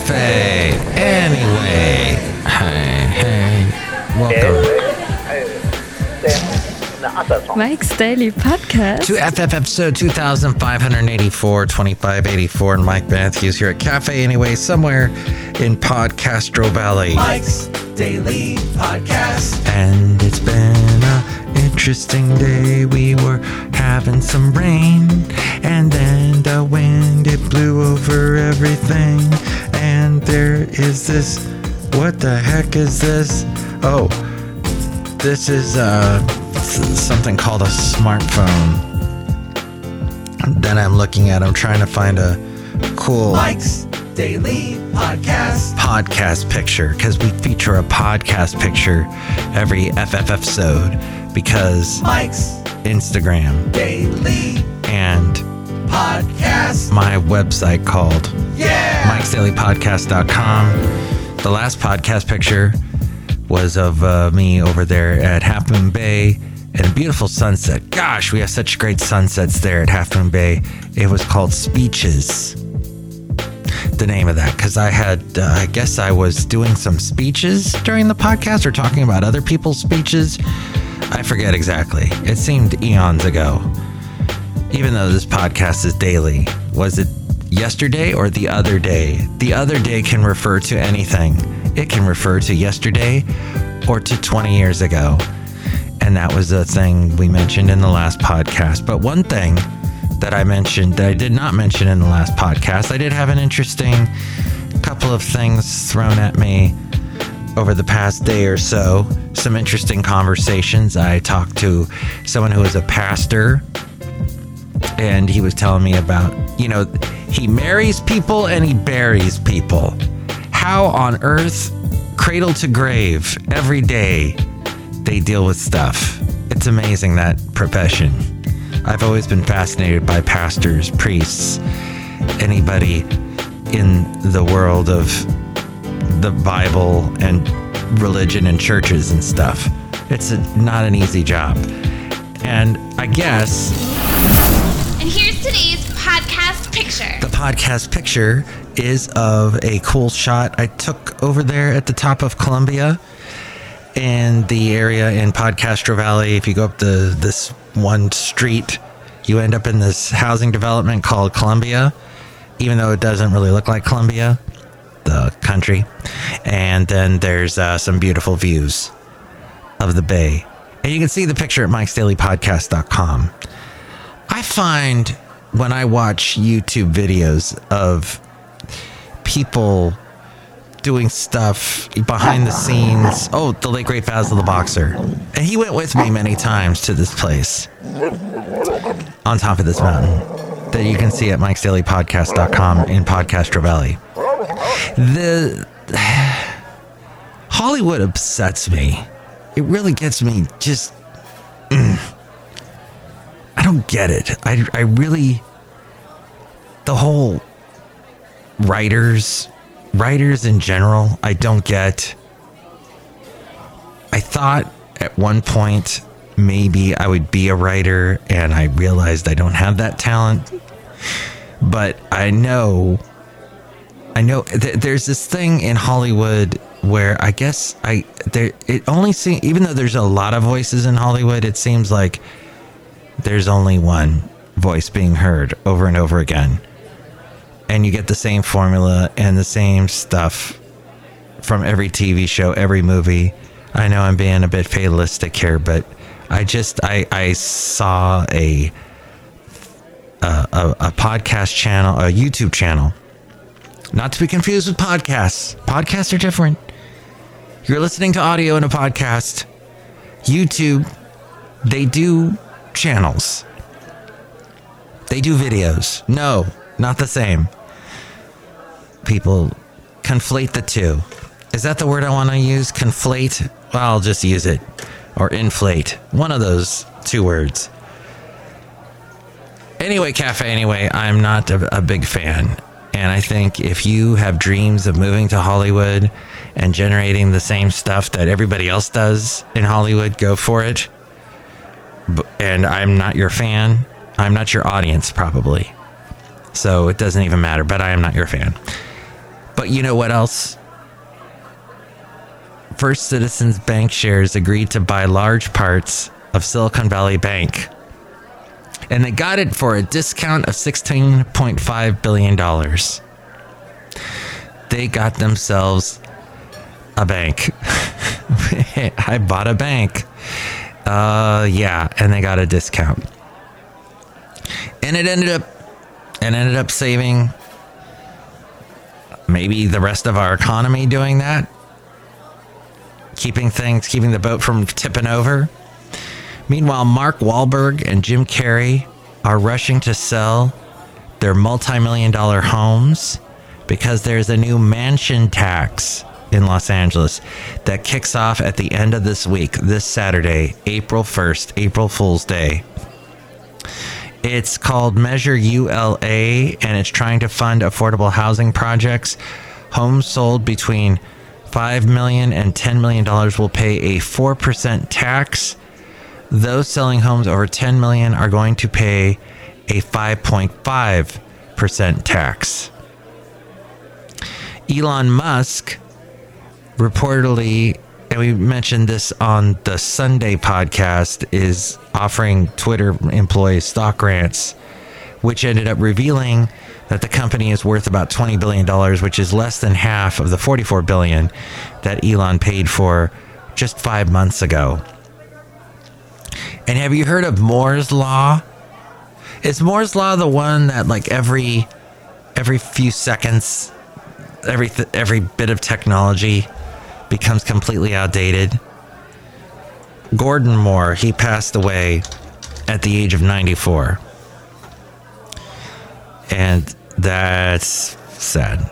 Cafe. Anyway, hey, hey, welcome Mike's Daily Podcast. to FF episode 2584, 2584, and Mike Matthews here at Cafe Anyway, somewhere in Podcastro Valley. Mike's Daily Podcast. And it's been a interesting day. We were having some rain, and then the wind it blew over everything. And there is this. What the heck is this? Oh, this is uh something called a smartphone. Then I'm looking at. I'm trying to find a cool Mike's Daily Podcast. podcast picture because we feature a podcast picture every FF episode because Mike's Instagram Daily and Podcast. my website called Yeah. mikesdailypodcast.com. The last podcast picture was of uh, me over there at Half Moon Bay and a beautiful sunset. Gosh, we have such great sunsets there at Half Moon Bay. It was called Speeches. The name of that because I had, uh, I guess I was doing some speeches during the podcast or talking about other people's speeches. I forget exactly. It seemed eons ago. Even though this podcast is daily, was it yesterday or the other day? The other day can refer to anything. It can refer to yesterday or to 20 years ago. And that was a thing we mentioned in the last podcast. But one thing that I mentioned that I did not mention in the last podcast, I did have an interesting couple of things thrown at me over the past day or so. Some interesting conversations. I talked to someone who is a pastor and he was telling me about, you know, he marries people and he buries people. How on earth, cradle to grave, every day, they deal with stuff. It's amazing that profession. I've always been fascinated by pastors, priests, anybody in the world of the Bible and religion and churches and stuff. It's a, not an easy job. And I guess today's podcast picture. the podcast picture is of a cool shot I took over there at the top of Columbia in the area in Podcastro Valley. If you go up the this one street, you end up in this housing development called Columbia, even though it doesn't really look like Colombia, the country. And then there's uh, some beautiful views of the bay. And you can see the picture at mikesdailypodcast.com. I find when I watch YouTube videos of people doing stuff behind the scenes. Oh, the late great Basil the Boxer. And he went with me many times to this place on top of this mountain that you can see at mikesdailypodcast.com in Podcastro Valley. The Hollywood upsets me. It really gets me just I don't get it. I, I really, the whole writers, writers in general, I don't get. I thought at one point maybe I would be a writer, and I realized I don't have that talent. But I know, I know th- there's this thing in Hollywood where I guess I there it only seems even though there's a lot of voices in Hollywood, it seems like there's only one voice being heard over and over again. And you get the same formula and the same stuff from every TV show, every movie. I know I'm being a bit fatalistic here, but I just I I saw a a, a, podcast channel, a YouTube channel. Not to be confused with podcasts. Podcasts are different. You're listening to audio in a podcast. YouTube, they do channels. They do videos. No, not the same. People conflate the two. Is that the word I want to use? Conflate? Well, I'll just use it. Or inflate. One of those two words. Anyway, Cafe, anyway, I'm not a, a big fan. And I think if you have dreams of moving to Hollywood and generating the same stuff that everybody else does in Hollywood, go for it. And I'm not your fan. I'm not your audience, probably. So it doesn't even matter, but I am not your fan. But you know what else? First Citizens Bank shares agreed to buy large parts of Silicon Valley Bank. And they got it for a discount of $16.5 billion. They got themselves a bank. I bought a bank. Uh, yeah, and they got a discount. And it ended up and ended up saving maybe the rest of our economy doing that. Keeping things, keeping the boat from tipping over. Meanwhile, Mark Wahlberg and Jim Carrey are rushing to sell their multi million dollar homes because there's a new mansion tax in Los Angeles that kicks off at the end of this week, this Saturday, April 1st, April Fool's Day. It's called Measure ULA and it's trying to fund affordable housing projects. Homes sold between 5 million and 10 million dollars will pay a 4% tax. Those selling homes over 10 million are going to pay a 5.5% tax. Elon Musk reportedly, and we mentioned this on the Sunday podcast, is offering Twitter employees stock grants, which ended up revealing that the company is worth about $20 billion, which is less than half of the 44 billion that Elon paid for just five months ago. And have you heard of Moore's Law? Is Moore's Law the one that like every every few seconds every th- every bit of technology becomes completely outdated. Gordon Moore, he passed away at the age of 94. And that's sad.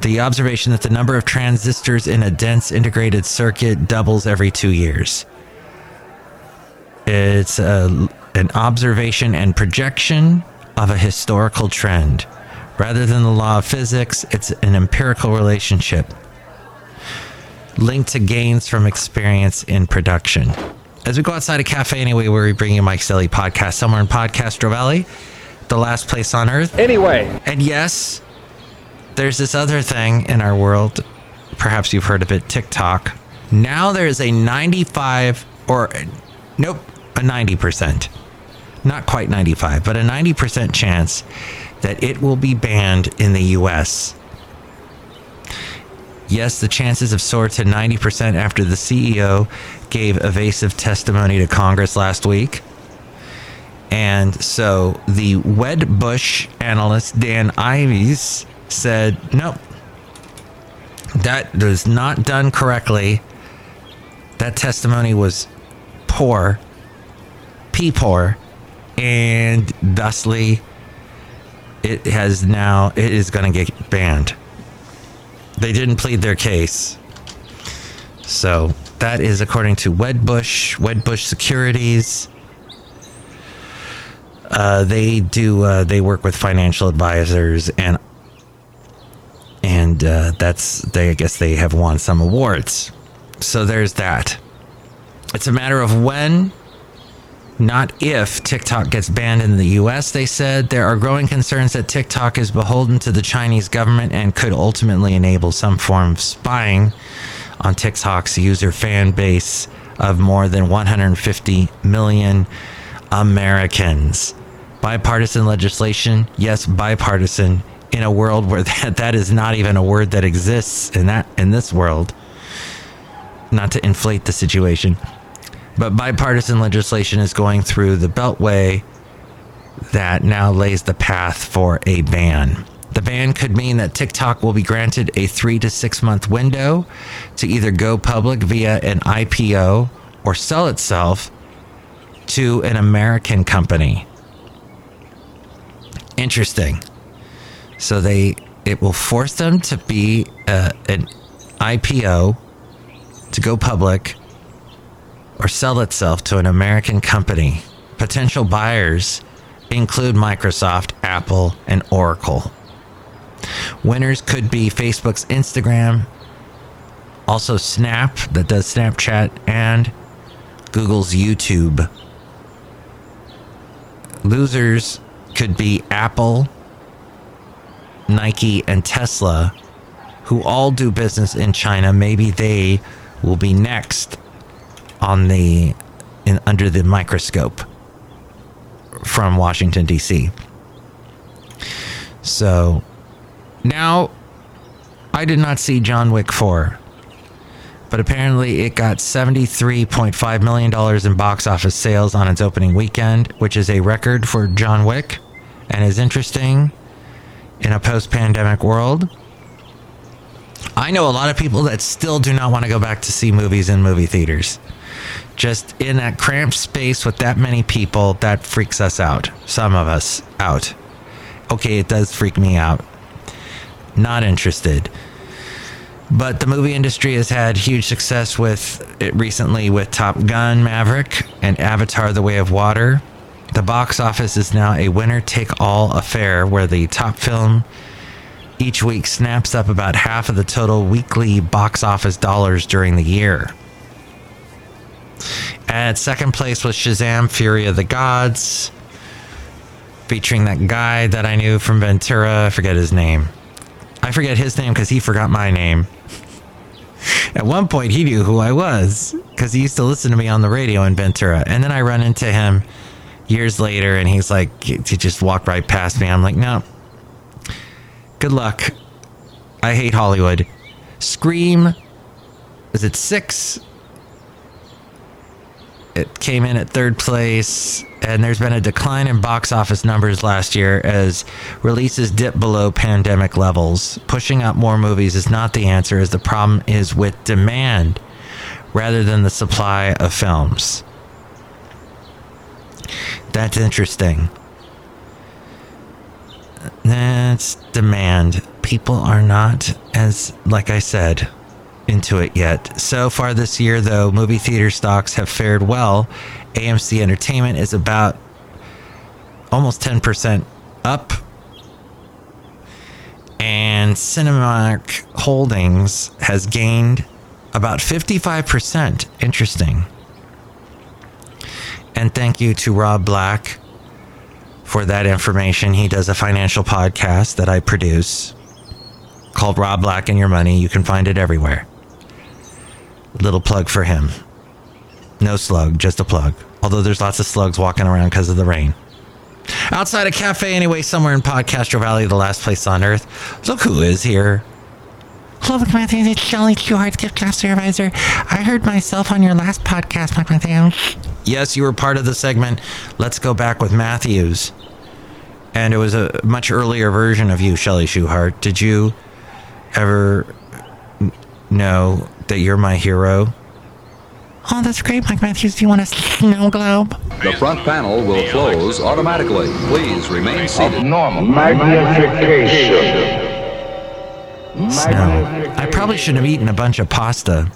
The observation that the number of transistors in a dense integrated circuit doubles every two years. It's a, an observation and projection of a historical trend. Rather than the law of physics, it's an empirical relationship linked to gains from experience in production. As we go outside a cafe anyway, where we bring you Mike's Daily Podcast, somewhere in Podcastro Valley, the last place on earth. Anyway. And yes, there's this other thing in our world. Perhaps you've heard of it TikTok. Now there's a 95 or nope, a 90%. Not quite 95, but a 90% chance that it will be banned in the US. Yes, the chances have soared to 90% after the CEO gave evasive testimony to Congress last week. And so the Wedbush analyst, Dan Ives, said, nope, that was not done correctly. That testimony was poor, pee poor, and thusly it has now, it is going to get banned. They didn't plead their case. So that is according to Wedbush, Wedbush Securities. Uh, they do. Uh, they work with financial advisors, and and uh, that's they. I guess they have won some awards. So there's that. It's a matter of when, not if, TikTok gets banned in the U.S. They said there are growing concerns that TikTok is beholden to the Chinese government and could ultimately enable some form of spying on TikTok's user fan base of more than 150 million Americans bipartisan legislation. Yes, bipartisan in a world where that, that is not even a word that exists in that in this world. Not to inflate the situation, but bipartisan legislation is going through the Beltway that now lays the path for a ban. The ban could mean that TikTok will be granted a three to six month window to either go public via an IPO or sell itself to an American company. Interesting. So they it will force them to be uh, an IPO to go public or sell itself to an American company. Potential buyers include Microsoft, Apple, and Oracle. Winners could be Facebook's Instagram, also Snap, that does Snapchat, and Google's YouTube. Losers could be Apple, Nike, and Tesla, who all do business in China, maybe they will be next on the in, under the microscope from Washington D.C. So now I did not see John Wick 4, but apparently it got $73.5 million in box office sales on its opening weekend, which is a record for John Wick and is interesting in a post pandemic world. I know a lot of people that still do not want to go back to see movies in movie theaters. Just in that cramped space with that many people, that freaks us out. Some of us out. Okay, it does freak me out. Not interested. But the movie industry has had huge success with it recently with Top Gun Maverick and Avatar The Way of Water. The box office is now a winner take all affair where the top film each week snaps up about half of the total weekly box office dollars during the year. At second place was Shazam Fury of the Gods, featuring that guy that I knew from Ventura. I forget his name. I forget his name because he forgot my name. At one point, he knew who I was because he used to listen to me on the radio in Ventura. And then I run into him years later and he's like, he just walked right past me. I'm like, no, good luck. I hate Hollywood. Scream, is it six? It came in at third place, and there's been a decline in box office numbers last year as releases dip below pandemic levels. Pushing out more movies is not the answer, as the problem is with demand rather than the supply of films. That's interesting. That's demand. People are not, as like I said, into it yet. So far this year, though, movie theater stocks have fared well. AMC Entertainment is about almost 10% up. And Cinemark Holdings has gained about 55%. Interesting. And thank you to Rob Black for that information. He does a financial podcast that I produce called Rob Black and Your Money. You can find it everywhere. Little plug for him. No slug, just a plug. Although there's lots of slugs walking around because of the rain. Outside a cafe, anyway, somewhere in Podcastro Valley, the last place on earth. Look who is here. Hello, Matthews. It's Chely Shoehart, gift craft supervisor. I heard myself on your last podcast, Mike Matthews. Yes, you were part of the segment. Let's go back with Matthews. And it was a much earlier version of you, Chely Shoehart. Did you ever know that you're my hero? Oh, that's great, Mike Matthews. Do you want a snow globe? The front panel will close automatically. Please remain seated. Normal. Magnification. Snow. I probably shouldn't have eaten a bunch of pasta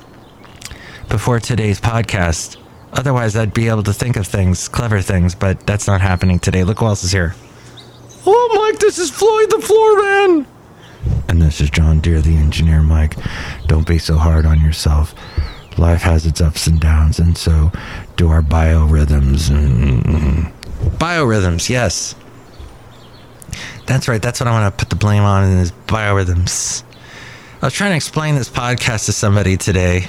before today's podcast. Otherwise, I'd be able to think of things, clever things, but that's not happening today. Look who else is here. Oh, Mike, this is Floyd the Floor Man. And this is John Deer, the engineer, Mike. Don't be so hard on yourself. Life has its ups and downs, and so do our biorhythms. Mm-hmm. Biorhythms, yes. That's right. That's what I want to put the blame on is biorhythms. I was trying to explain this podcast to somebody today,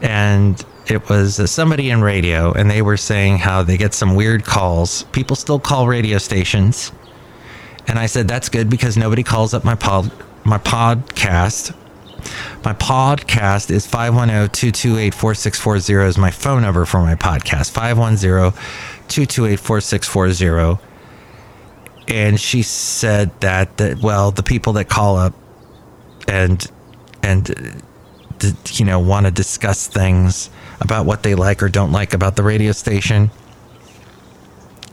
and it was somebody in radio, and they were saying how they get some weird calls. People still call radio stations, and I said that's good because nobody calls up my pod, my podcast. My podcast is 510-228-4640 is my phone number for my podcast. 510-228-4640. And she said that that well, the people that call up and and uh, you know want to discuss things about what they like or don't like about the radio station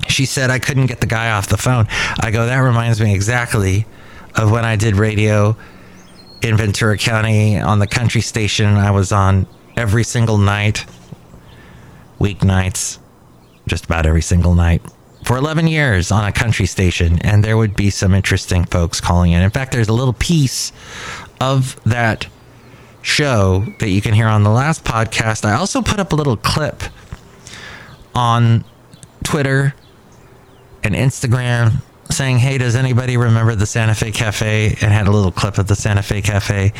she said I couldn't get the guy off the phone. I go, that reminds me exactly of when I did radio in Ventura County on the country station. I was on every single night, weeknights, just about every single night for 11 years on a country station. And there would be some interesting folks calling in. In fact, there's a little piece of that show that you can hear on the last podcast. I also put up a little clip on Twitter and Instagram saying, Hey, does anybody remember the Santa Fe Cafe? And had a little clip of the Santa Fe Cafe.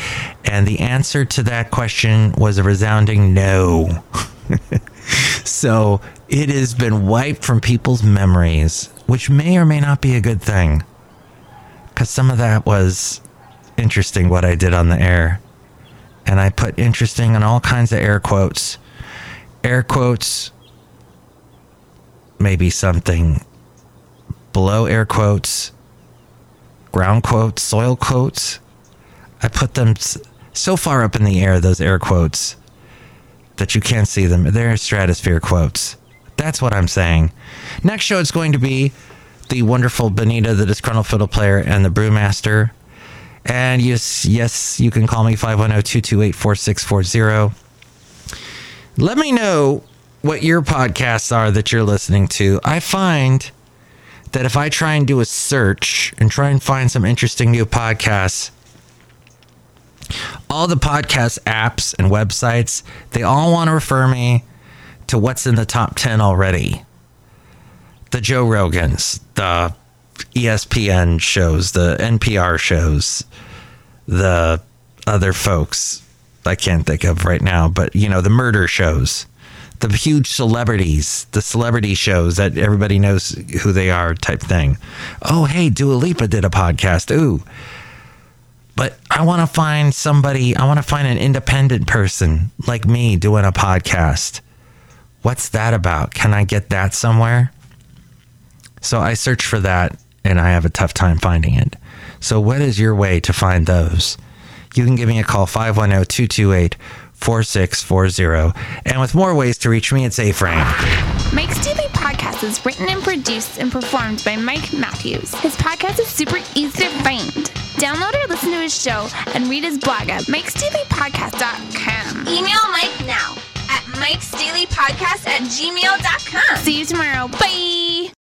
And the answer to that question was a resounding no. so it has been wiped from people's memories, which may or may not be a good thing. Because some of that was interesting what I did on the air. And I put interesting in all kinds of air quotes. Air quotes, maybe something below air quotes, ground quotes, soil quotes. I put them so far up in the air, those air quotes, that you can't see them. They're stratosphere quotes. That's what I'm saying. Next show, it's going to be the wonderful Benita, the disgruntled fiddle player, and the brewmaster. And yes, yes, you can call me 510 228 4640. Let me know what your podcasts are that you're listening to. I find that if I try and do a search and try and find some interesting new podcasts, all the podcast apps and websites, they all want to refer me to what's in the top 10 already. The Joe Rogans, the ESPN shows, the NPR shows, the other folks I can't think of right now, but you know, the murder shows, the huge celebrities, the celebrity shows that everybody knows who they are type thing. Oh, hey, Dua Lipa did a podcast. Ooh. But I want to find somebody, I want to find an independent person like me doing a podcast What's that about? Can I get that somewhere? So I search for that and I have a tough time finding it. So, what is your way to find those? You can give me a call 510 228 4640. And with more ways to reach me, it's A Frame. Mike's Daily Podcast is written and produced and performed by Mike Matthews. His podcast is super easy to find. Download or listen to his show and read his blog at mikesdailypodcast.com. Email Mike now at Mike's Daily Podcast at gmail.com. See you tomorrow. Bye.